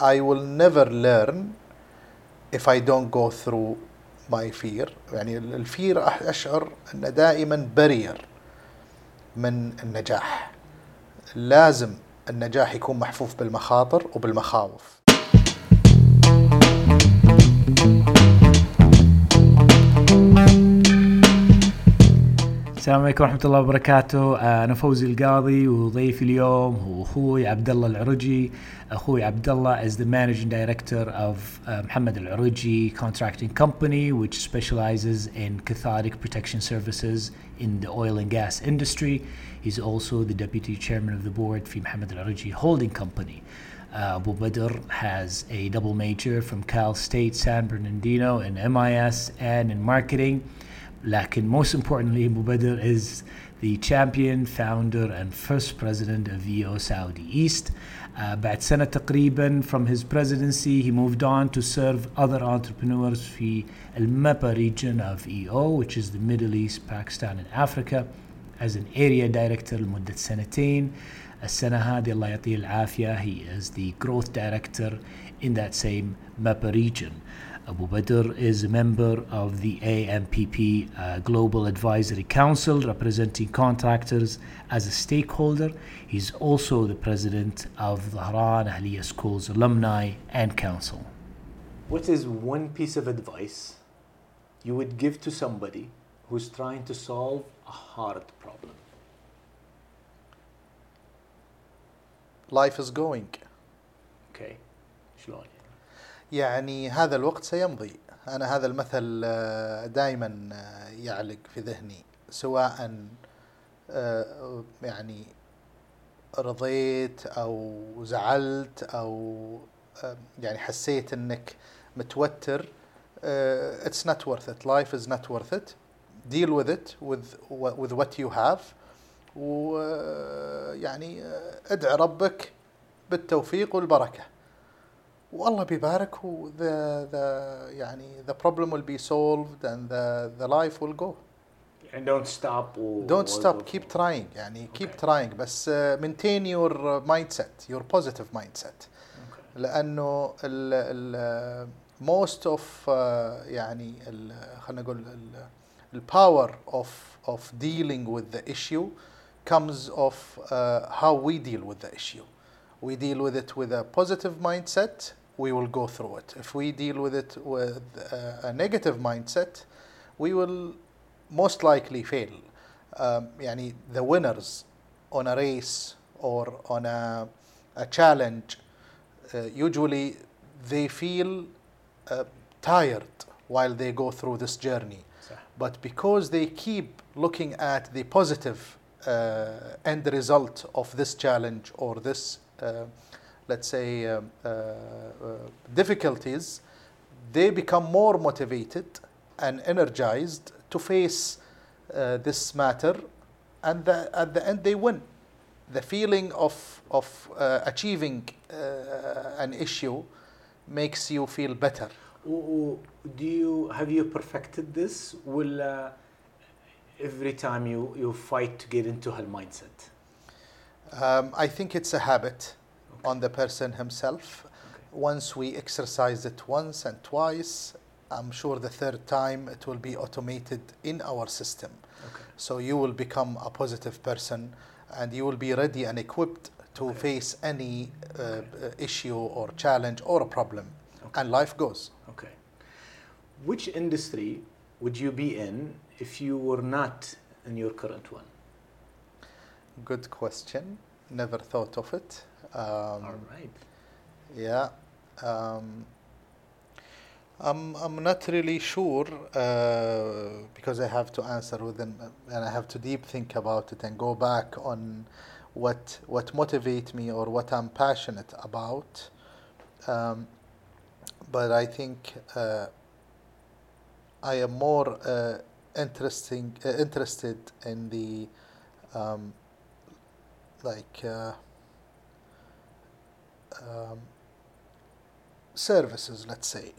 I will never learn if I don't go through my fear. يعني الفير أشعر أنه دائما برير من النجاح. لازم النجاح يكون محفوف بالمخاطر وبالمخاوف. السلام عليكم ورحمة الله وبركاته أنا فوزي القاضي وضيفي اليوم هو أخوي عبد الله العرجي أخوي عبد الله is the managing director of uh, Muhammad Al Aruji Contracting Company which specializes in cathodic protection services in the oil and gas industry. He's also the deputy chairman of the board for Muhammad Al Aruji Holding Company. Uh, Abu Badr has a double major from Cal State San Bernardino in MIS and in marketing. لكن most importantly Abu Badr is the champion, founder and first president of EO Saudi East. Uh, بعد سنة تقريبا from his presidency he moved on to serve other entrepreneurs في المapa region of EO which is the Middle East, Pakistan and Africa as an area director لمدة سنتين السنة هذه الله يعطيه العافية he is the growth director in that same MAPA region. Abu Badr is a member of the AMPP uh, Global Advisory Council, representing contractors as a stakeholder. He's also the president of the Dhahran Ahliya School's Alumni and Council. What is one piece of advice you would give to somebody who's trying to solve a hard problem? Life is going. Okay. يعني؟ هذا الوقت سيمضي. أنا هذا المثل دائما يعلق في ذهني. سواء آه، يعني رضيت أو زعلت أو آه، يعني حسيت أنك متوتر آه، it's not worth it. Life is not worth it. Deal with it with with what you have. ويعني ادعي ربك بالتوفيق والبركة. والله بيبارك و the, the يعني the problem will be solved and the, the life will go And don't stop or don't or- stop keep trying يعني keep Okay. trying بس uh, maintain your mindset your positive mindset Okay. لانه ال ال most of uh, يعني ال- خلينا نقول ال- ال power of of dealing with the issue comes of uh, how we deal with the issue. We deal with it with a positive mindset, we will go through it. If we deal with it with a, a negative mindset, we will most likely fail. Um, يعني the winners on a race or on a, a challenge uh, usually they feel uh, tired while they go through this journey صح. but because they keep looking at the positive uh, end result of this challenge or this uh, let's say, um, uh, uh, difficulties, they become more motivated and energized to face uh, this matter, and the, at the end they win. The feeling of, of achieving an issue makes you feel better. Do you have you perfected this? Will uh, every time you you fight to get into her mindset? Um, I think it's a habit on the person himself. Once we exercise it once and twice, I'm sure the third time it will be automated in our system. okay So you will become a positive person and you will be ready and equipped to Okay. face any uh, issue or challenge or a problem. Okay. And life goes. okay which industry would you be in if you were not in your current one Good question. Never thought of it. Um, all right Yeah. Um, I'm, I'm not really sure uh, because I have to answer within and I have to deep think about it and go back on what what motivate me or what I'm passionate about. Um, but I think uh, I am more uh, interesting uh, interested in the um, like. Uh, um, services, let's say,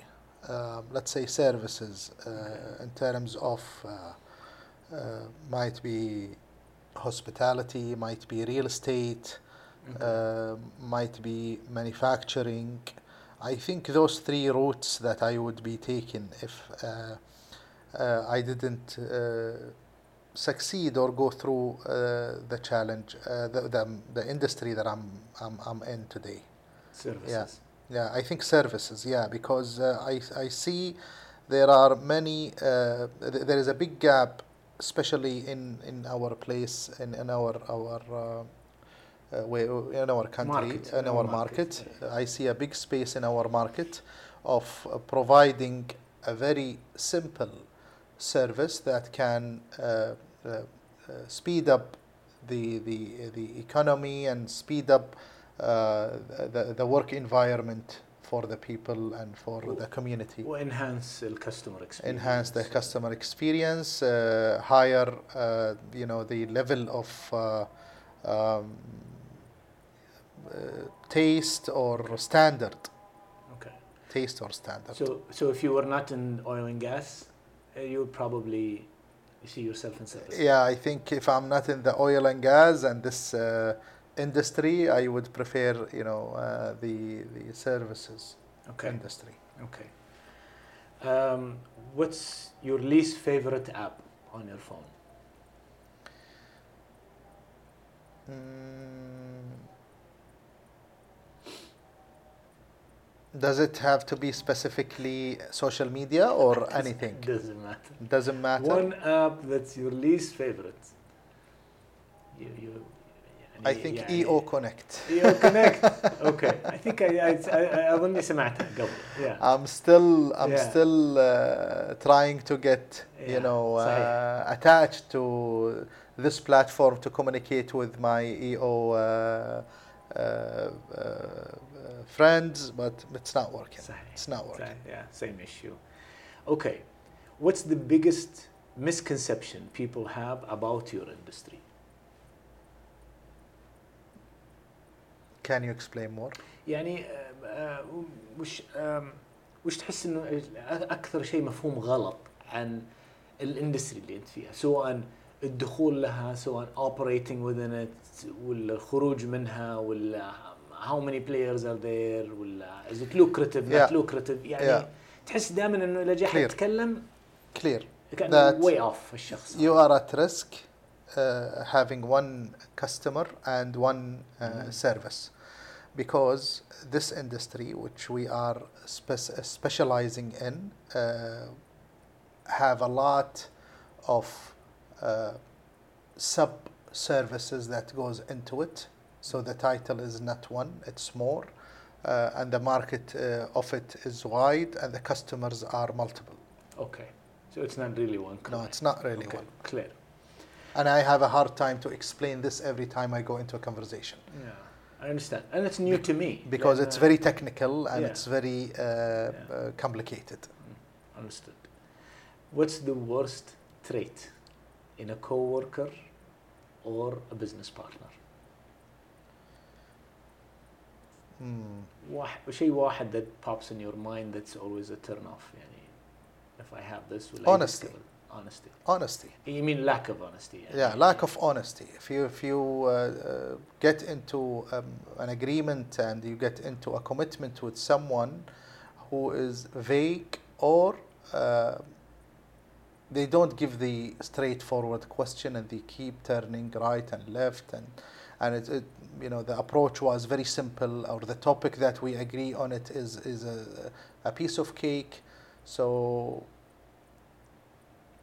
um, let's say services uh, in terms of uh, uh, might be hospitality, might be real estate, uh, might be manufacturing, I think those three routes that I would be taking if uh, uh, I didn't uh, succeed or go through uh, the challenge, uh, the, the the industry that I'm I'm, I'm in today. Services. Yeah, I think services. Yeah, because uh, I I see there are many. Uh, th- there is a big gap, especially in in our place in in our our. Uh, uh, way, in our country, Market, in our market, yeah. I see a big space in our market of uh, providing a very simple service that can uh, uh, uh, speed up the, the, the economy and speed up uh, the, the work environment for the people and for the community. enhance the customer experience. Enhance the customer experience, uh, higher, uh, you know, the level of uh, um, uh, taste or standard. Okay. Taste or standard. So, so if you were not in oil and gas, uh, you would probably see yourself in service. Yeah, I think if I'm not in the oil and gas and this industry, I would prefer, you know, uh, the the services Okay. industry. Okay. Um, what's your least favorite app on your phone? Mm. Does it have to be specifically social media or anything? Doesn't matter. Doesn't matter. One app that's your least favorite. You, you, I think يعني- EO Connect. EO Connect. okay. I think I, I, I أظني سمعتها قبل. Yeah. I'm still I'm Yeah. still uh, trying to get Yeah, you know uh, صحيح. attached to this platform to communicate with my EO uh, uh, uh, friends, but it's not working. صحيح. It's not working. صحيح. Yeah, same issue. Okay. What's the biggest misconception people have about your industry? Can you explain more? يعني آه، آه، وش وش تحس إنه أكثر شيء مفهوم غلط عن الإندستري اللي أنت فيها سواء الدخول لها سواء operating within it ولا الخروج منها ولا how many players are there ولا is it lucrative not Yeah. lucrative يعني Yeah. تحس دائما إنه إذا جاء حد. يتكلم Clear. كأنه way off الشخص You are at risk uh, having one customer and one uh, Mhm. service because this industry, which we are spec- specializing in, uh, have a lot of uh, sub services that goes into it. So the title is not one; it's more, uh, and the market uh, of it is wide, and the customers are multiple. okay so it's not really one No, it's not really okay. one. clear And I have a hard time to explain this every time I go into a conversation yeah I understand and it's new to me because لأن- it's very technical and Yeah. it's very uh, uh, complicated. Understood. What's the worst trait in a coworker or a business partner? Hmm. واحد شيء واحد that pops in your mind that's always a turn off يعني if I have this will I Honesty. Honesty. You mean lack of honesty? Yeah, lack of honesty. If you if you uh, uh, get into um, an agreement and you get into a commitment with someone who is vague or uh, they don't give the straightforward question and they keep turning right and left and and it, it, you know the approach was very simple or the topic that we agree on it is is a, a piece of cake so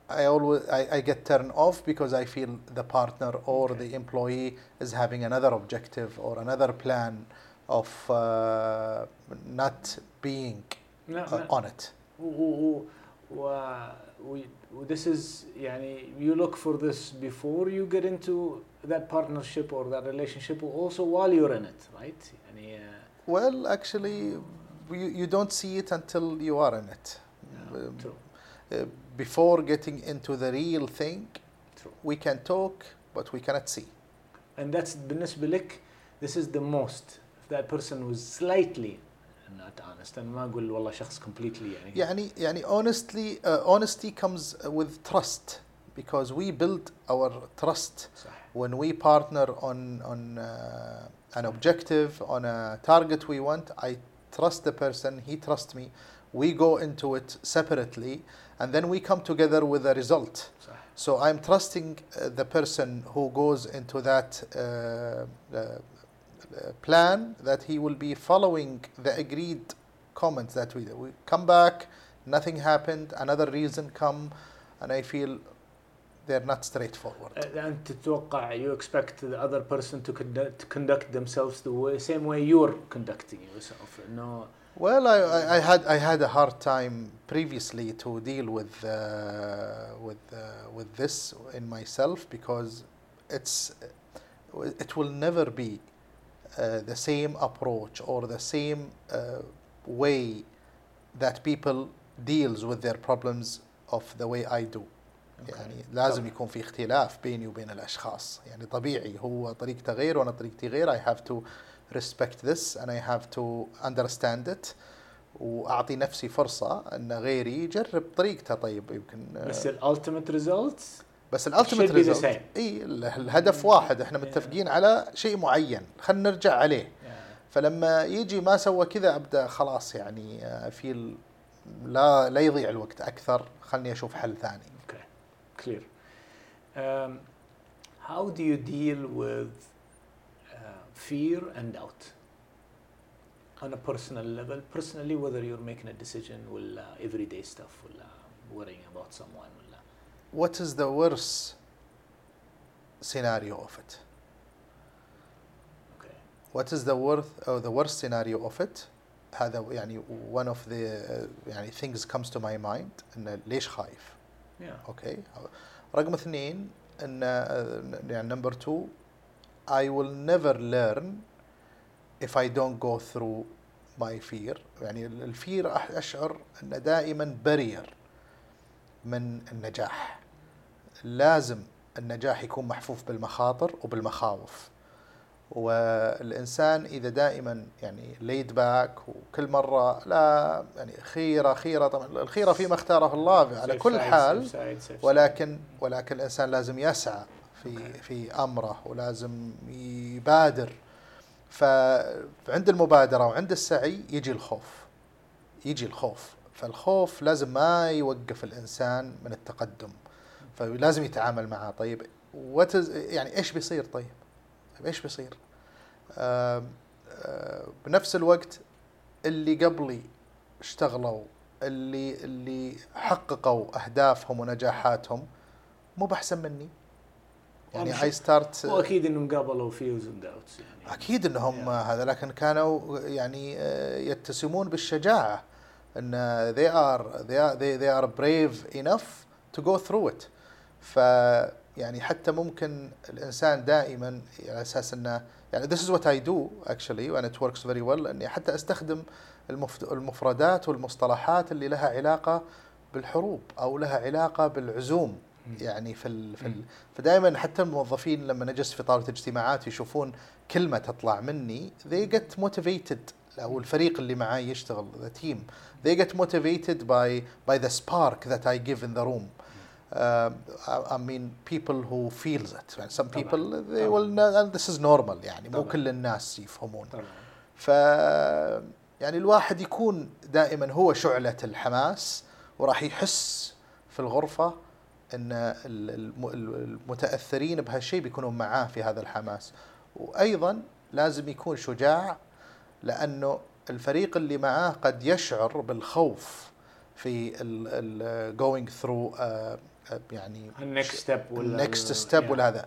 I always I, I get turned off because I feel the partner or Okay. the employee is having another objective or another plan of uh, not being no, uh, no. on it. و, و, و, و, و this is يعني you look for this before you get into that partnership or that relationship or also while you're in it right يعني uh, Well, actually, you, you don't see it until you are in it. yeah, Um, true uh, before getting into the real thing, true we can talk, but we cannot see. and that's بالنسبة لك this is the most if that person was slightly not honest أنا ما أقول والله شخص completely يعني يعني يعني honestly uh, honesty comes with trust because we build our trust صح when we partner on on uh, an objective on a target we want i trust the person, he trusts me. We go into it separately, and then we come together with a result. صح So I'm trusting uh, the person who goes into that uh, uh, uh, plan that he will be following the agreed comments that we we come back, nothing happened, another reason come, and I feel they're not straightforward. انت تتوقع you expect the other person to conduct, to conduct themselves the way, same way you're conducting yourself no Well, I, I, I had I had a hard time previously to deal with uh, with uh, with this in myself because it's it will never be uh, the same approach or the same uh, way that people deals with their problems of the way I do. يعني لازم يكون في اختلاف بيني وبين الاشخاص يعني طبيعي هو طريقته غير وانا طريقتي غير I have to respect this and I have to understand it وأعطي نفسي فرصة إن غيري يجرب طريقته. طيب يمكن بس الالتيميت ريزلتس بس الالتيميت ريزلت. إي ال- الهدف واحد. إحنا متفقين على شيء معين. خلينا نرجع عليه. فلما يجي ما سوى كذا أبدأ خلاص يعني في لا لا يضيع الوقت أكثر. خلني أشوف حل ثاني. Okay, clear. Um, how do you deal with fear and doubt on a personal level? Personally, whether you're making a decision will uh, everyday stuff, will uh, worrying about someone, will uh, what is the worst scenario of it okay. what is the worth or the worst scenario of it هذا يعني one of the uh, يعني things comes to my mind انه ليش خايف Yeah. اوكي رقم اثنين ان يعني نمبر 2 I will never learn if I don't go through my fear. يعني الفير أشعر انه دائما برير من النجاح. لازم النجاح يكون محفوف بالمخاطر وبالمخاوف. والإنسان إذا دائما يعني ليد باك وكل مرة لا يعني خيرة خيرة طبعا الخيرة فيما اختاره الله على كل حال. ولكن ولكن الإنسان لازم يسعى في. في أمره ولازم يبادر فعند المبادرة وعند السعي يجي الخوف يجي الخوف فالخوف لازم ما يوقف الإنسان من التقدم فلازم يتعامل معاه طيب is يعني إيش بيصير طيب؟ طيب إيش بيصير؟ آم، آه، بنفس الوقت اللي قبلي اشتغلوا اللي اللي حققوا أهدافهم ونجاحاتهم مو بأحسن مني يعني يعني اي ستارت واكيد إنهم قابلوا fears and doubts يعني. أكيد إنهم Yeah. هذا لكن كانوا يعني آه، يتسمون بالشجاعة إن they are they are they, they are brave enough to go through it. ف يعني حتى ممكن الإنسان دائما على أساس إنه يعني this is what I do actually and it works very well إني حتى أستخدم المف- المفردات والمصطلحات اللي لها علاقة بالحروب أو لها علاقة بالعزوم. يعني في ال في ال فدائما حتى الموظفين لما نجلس في طاولة اجتماعات يشوفون كلمة تطلع مني they get motivated. أو الفريق اللي معاي يشتغل the team. they get motivated by by the spark that I give in the room. um, I, I mean people who feels it. يعني some طبعاً. people they طبعاً. will know, and this is normal يعني مو. كل الناس يفهمون. ف يعني الواحد يكون دائما هو شعلة الحماس وراح يحس في الغرفة إن ال- الم- المتأثرين بهالشيء بيكونون معاه في هذا الحماس. وأيضا لازم يكون شجاع لأنه الفريق اللي معاه قد يشعر بالخوف في ال going through uh, uh, يعني النكست ستيب ولا النكست ستيب ولا هذا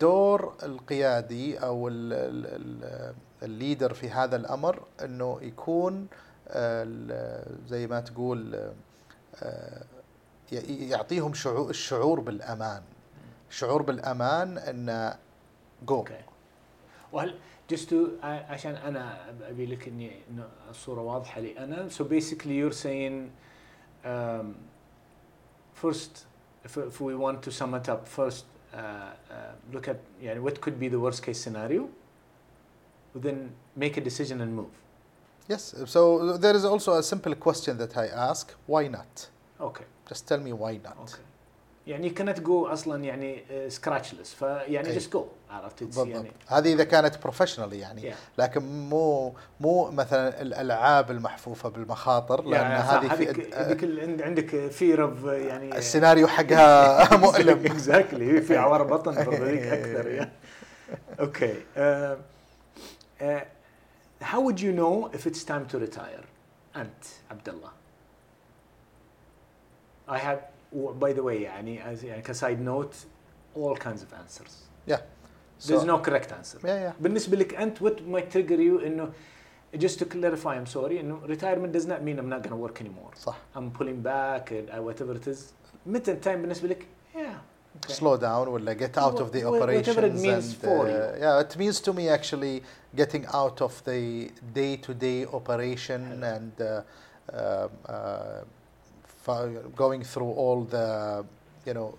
دور القيادي أو ال- ال- ال- الليدر في هذا الأمر إنه يكون آه، زي ما تقول آه، يعطيهم شعور الشعور بالامان شعور بالامان انه جو أوكي وهل just to عشان أنا ابي لك اني الصورة واضحه لي أنا so basically you're saying um, first if, if we want to sum it up first uh, uh, look at يعني what could be the worst case scenario then make a decision and move Yes. So there is also a simple question that I ask: Why not? okay Just tell me why not. okay. يعني you cannot go أصلا يعني سكراتشلس فيعني just go. عرفت؟ بالضبط. يعني هذه إذا كانت بروفيشنالي يعني. Yeah. لكن مو مو مثلا الألعاب المحفوفة بالمخاطر لأن هذه في هذيك عندك فير اوف يعني السيناريو حقها مؤلم. اكزاكتلي في عوار بطن ذيك أكثر يعني. أوكي how would you know if it's time to retire? أنت عبد الله. I have by the way يعني as يعني كسايد نوت all kinds of answers yeah there's So- no correct answer yeah yeah بالنسبه لك انت what might trigger you انه just to clarify I'm sorry انه retirement does not mean I'm not going to work anymore صح I'm pulling back uh, whatever it is متى التايم بالنسبه لك yeah okay. slow down ولا get out of the Wh- wh- operations whatever it means and, for uh, you. yeah it means to me actually getting out of the day to day operation Hello. and uh, um, uh, fo- going through all the you know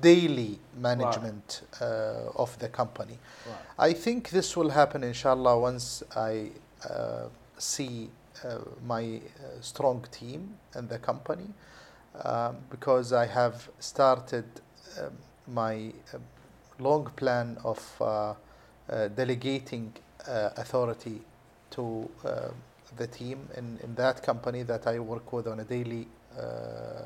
daily management uh, of the company Right. I think this will happen inshallah once I uh, see uh, my uh, strong team and the company um, because I have started um, my um, long plan of uh, uh, delegating uh, authority to uh, the team in, in that company that I work with on a daily uh,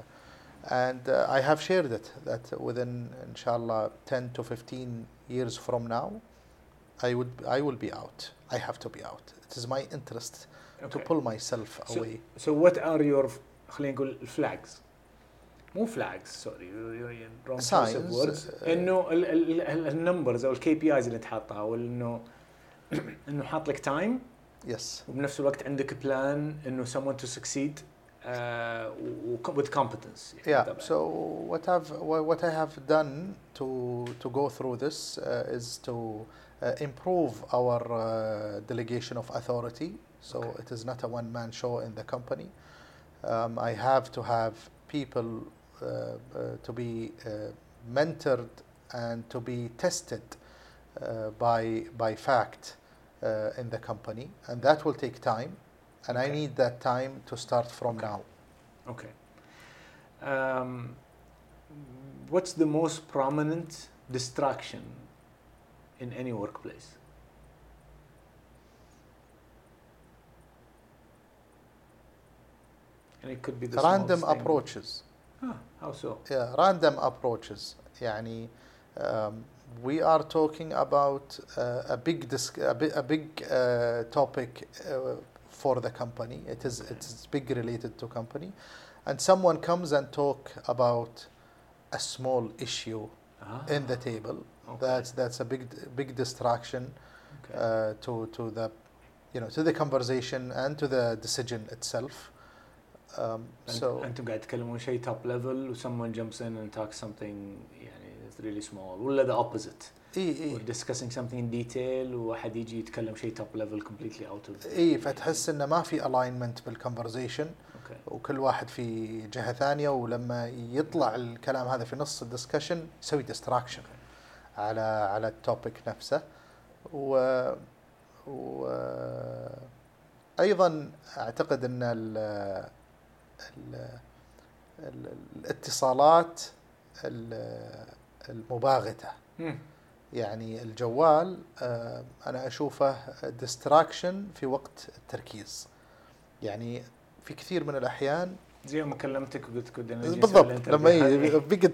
and uh, I have shared it that within inshallah 10 to 15 years from now I would I will be out I have to be out it is my interest to Okay. pull myself So- away So what are your خلينا نقول flags مو flags sorry you're in wrong choice of Signs, words uh, انه النمبرز او الكي بي ايز اللي تحطها او انه انه حاط لك تايم yes وبنفس الوقت عندك بلان انه someone to succeed uh, و- و- with competence يعني Yeah. طبعاً. So what I've wha- what I have done to to go through this uh, is to uh, improve our uh, delegation of authority. So Okay. it is not a one man show in the company. Um, I have to have people uh, uh, to be uh, mentored and to be tested uh, by by fact uh, in the company, and that will take time. And I Okay. need that time to start from Okay. now. Okay. Um, what's the most prominent distraction in any workplace? And it could be the Random smallest thing. approaches. Huh, how so? Yeah, random approaches. يعني um, we are talking about uh, a big dis- a, bi- a big uh, topic uh, for the company. It is Okay. it's big related to company, and someone comes and talk about a small issue Ah, in the table. okay, That's that's a big big distraction okay. uh, to to the you know to the conversation and to the decision itself. Um, أنت- so انتم قاعد تتكلمون شيء top level و someone jumps in and talks something يعني it's really small. ولا the opposite. إي we're اي discussing something in detail وواحد يجي يتكلم شيء top level completely out of إي فتحس إنه ما في alignment أوكي وكل واحد في جهة ثانية ولما يطلع الكلام هذا في نص الدسكشن يسوي ديستراكشن على على التوبيك نفسه. و, و أيضا أعتقد إن ال ال ال الاتصالات ال- المباغتة. مم. يعني الجوال آه، أنا أشوفه ديستراكشن في وقت التركيز. يعني في كثير من الأحيان زي ما كلمتك وقلت كنت بالضبط لما الانترفيو هذه. بيج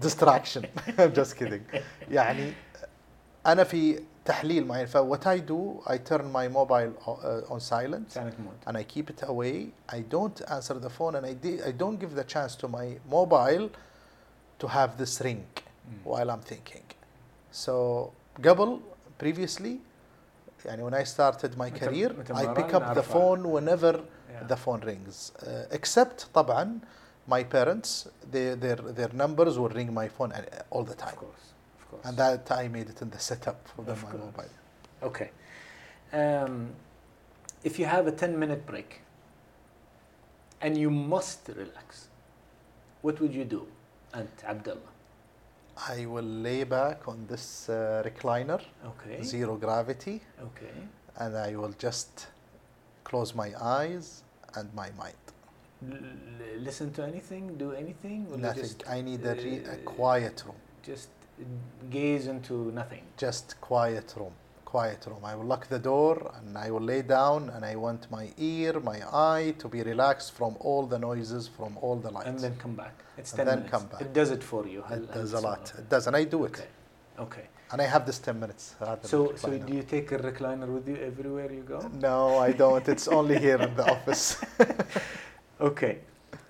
ديستراكشن جاست كيدنج يعني أنا في تحليل معين ف what I do I turn my mobile uh, on silent. سايلنت مود and I keep it away. I don't answer the phone and I, di- I don't give the chance to my mobile to have this ring. while I'm thinking. So قبل previously يعني when I started my متى- career متى I مرة pick up the نعرفها. phone whenever Yeah. the phone rings uh, except طبعا my parents they, their their numbers will ring my phone uh, all the Of time course, of course. and that I made it in the setup of the Of my course. mobile. Okay. Um, if you have a 10 minute break and you must relax, what would you do? And Abdullah. I will lay back on this uh, recliner, Okay. zero gravity, Okay. and I will just close my eyes and my mind. l- listen to anything, do anything, Nothing. just I need a, re- a uh, quiet room. just gaze into nothing. Just quiet room quiet room. I will lock the door and I will lay down and I want my ear, my eye to be relaxed from all the noises, from all the lights. And then come back. It's 10 then minutes. come back. It does it for you. It does a lot. It does. And I do okay. it. Okay. And I have this 10 minutes. So, so do you take a recliner with you everywhere you go? No, I don't. It's only here in the office. okay.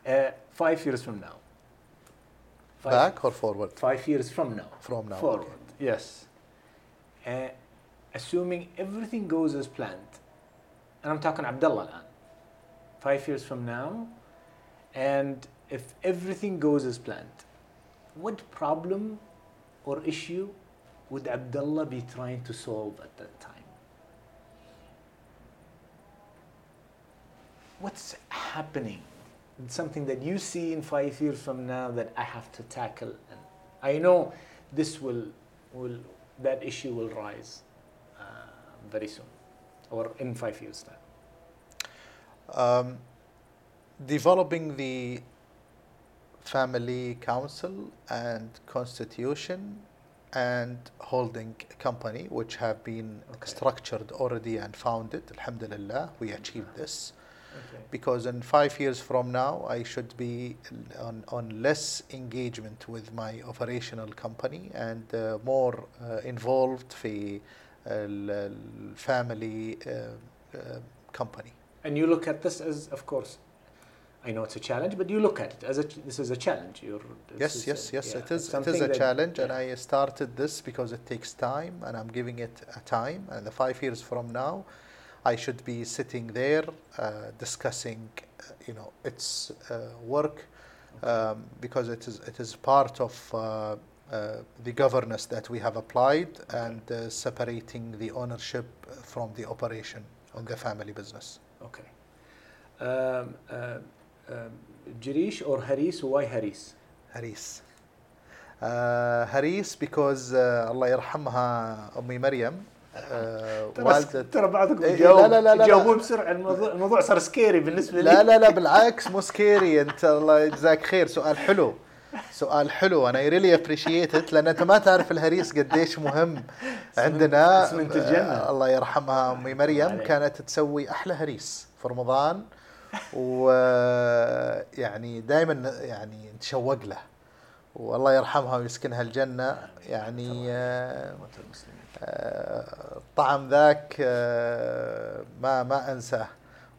Uh, five years from now. Five Back or forward? Five years from now. From now. Forward, okay. yes. Uh, assuming everything goes as planned. And I'm talking Abdullah الآن. Five years from now. And if everything goes as planned, what problem or issue would Abdullah be trying to solve at that time? What's happening? Something that you see in five years from now that I have to tackle, and I know this will will that issue will rise uh, Uh, very soon or in five years' time? Um, developing the family council and constitution and holding company which have been okay. structured already and founded alhamdulillah we achieved this okay. because in five years from now i should be on, on less engagement with my operational company and uh, more uh, involved في family uh, uh, company And you look at this as, of course, I know it's a challenge, but you look at it as a this is a challenge. You're, Yes, yes, a- yes. yeah, it is. It is a that- challenge, and. I started this because it takes time, and I'm giving it a time. And the five years from now, I should be sitting there uh, discussing, uh, you know, its uh, work um, because it is it is part of. Uh, uh, the governance that we have applied and uh, separating the ownership from the operation on the family business. Okay. Um, uh, um, Jirish or Haris? Why Haris? هريس آه هريس because uh, الله يرحمها أمي مريم آه ترى والدة ترى بعضكم إيه، تجاوب لا- لا- لا- لا. تجاوبون بسرعه الموضوع الموضوع صار سكيري بالنسبه لي لا لا لا بالعكس مو سكيري انت الله يجزاك خير سؤال حلو سؤال حلو أنا ريلي ابريشيت لأن أنت ما تعرف الهريس قديش مهم عندنا اسم أنت الجنة. آه، الله يرحمها أمي مريم. كانت تسوي أحلى هريس في رمضان ويعني دائما يعني نتشوق له والله يرحمها ويسكنها الجنة يعني آه،. آه، الطعم ذاك آه، ما ما أنساه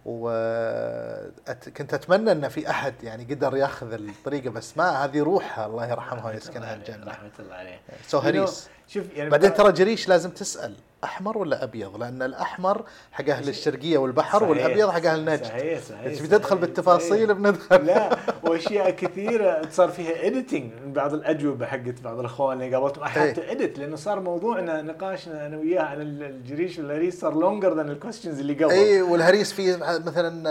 وكنت أتمنى إن في أحد يعني قدر يأخذ الطريقة بس ما هذه روحها. الله يرحمها ويسكنها الجنة. رحمة الله عليه. سو هريس شوف يعني بعدين ترى جريش لازم تسأل. أحمر ولا أبيض لأن الأحمر حق أهل الشرقية والبحر صحيح، والأبيض حق أهل نجد صحيح صحيح صحيح، بتدخل بالتفاصيل صحيح. بندخل لا وأشياء كثيرة صار فيها اديتنج من بعض الأجوبة حقت بعض الاخوان اللي قابلتهم إيه. to edit لأنه صار موضوعنا نقاشنا أنا وياه عن ال- الجريش والهريس صار لونجر ذان الكويستشنز اللي قبل اي والهريس في مثلا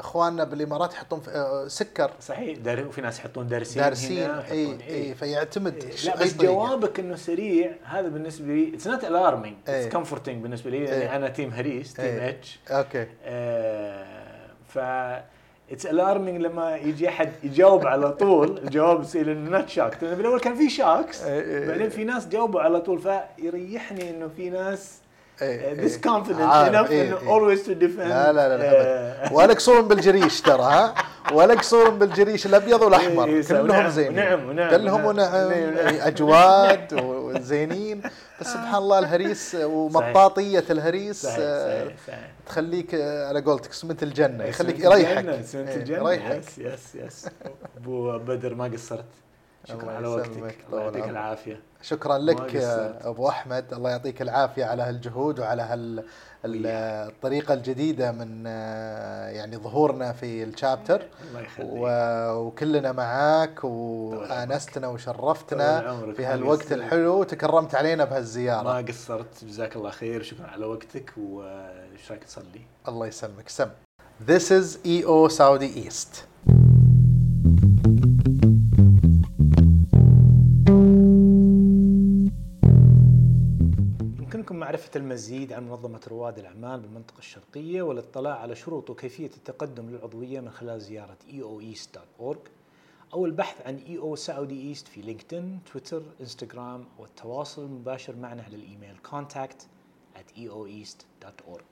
أخواننا بالإمارات يحطون آه، سكر صحيح دار وفي ناس يحطون دارسين دارسين اي اي فيعتمد إيه. ش- لا بس طريقة. جوابك إنه سريع هذا بالنسبة لي اتس نوت الارمينج إيه. اتس كومفورتنج بالنسبة لي إيه. يعني أنا تيم هريس تيم إيه. اتش أوكي ف اتس الارمينج لما يجي أحد يجاوب على طول الجواب يصير إنه نوت شاك لأنه بالأول كان في شاكس إيه، إيه. بعدين في ناس جاوبوا على طول فيريحني إنه في ناس ذيس إيه. إيه، إنه إيه. تو ديفند لا لا لا. ولا قصورهم بالجريش ترى ها؟ ولا قصورهم بالجريش الأبيض والأحمر. كلهم ونعم، زينين. ونعم، ونعم، كلهم ونعم. أجواد وزينين. بس سبحان الله الهريس ومطاطية الهريس صحيح آه، صحيح صحيح. تخليك آه، على قولتك سمنت الجنة يخليك يريحك. سمنت الجنة يريحك. يس يس يس. أبو بدر ما قصرت؟ شكرا على وقتك. الله يعطيك. العافية. شكرا ما لك أبو أحمد. الله يعطيك العافية على هالجهود وعلى هال ال- الطريقة الجديدة من آه، يعني ظهورنا في الشابتر. الله وكلنا معاك وآنستنا وشرفتنا في ما هالوقت. الحلو وتكرمت علينا ما بهالزياره قصرت جزاك الله خير. شكرا على وقتك وإيش رايك تصلي؟ الله يسلمك. سم. This is EO Saudi East. معرفة المزيد عن منظمة رواد الأعمال بالمنطقة الشرقية والاطلاع على شروط وكيفية التقدم للعضوية من خلال زيارة eoeast.org أو البحث عن EO Saudi East في لينكدين، تويتر، إنستغرام والتواصل المباشر معنا على الإيميل contact at eoeast.org.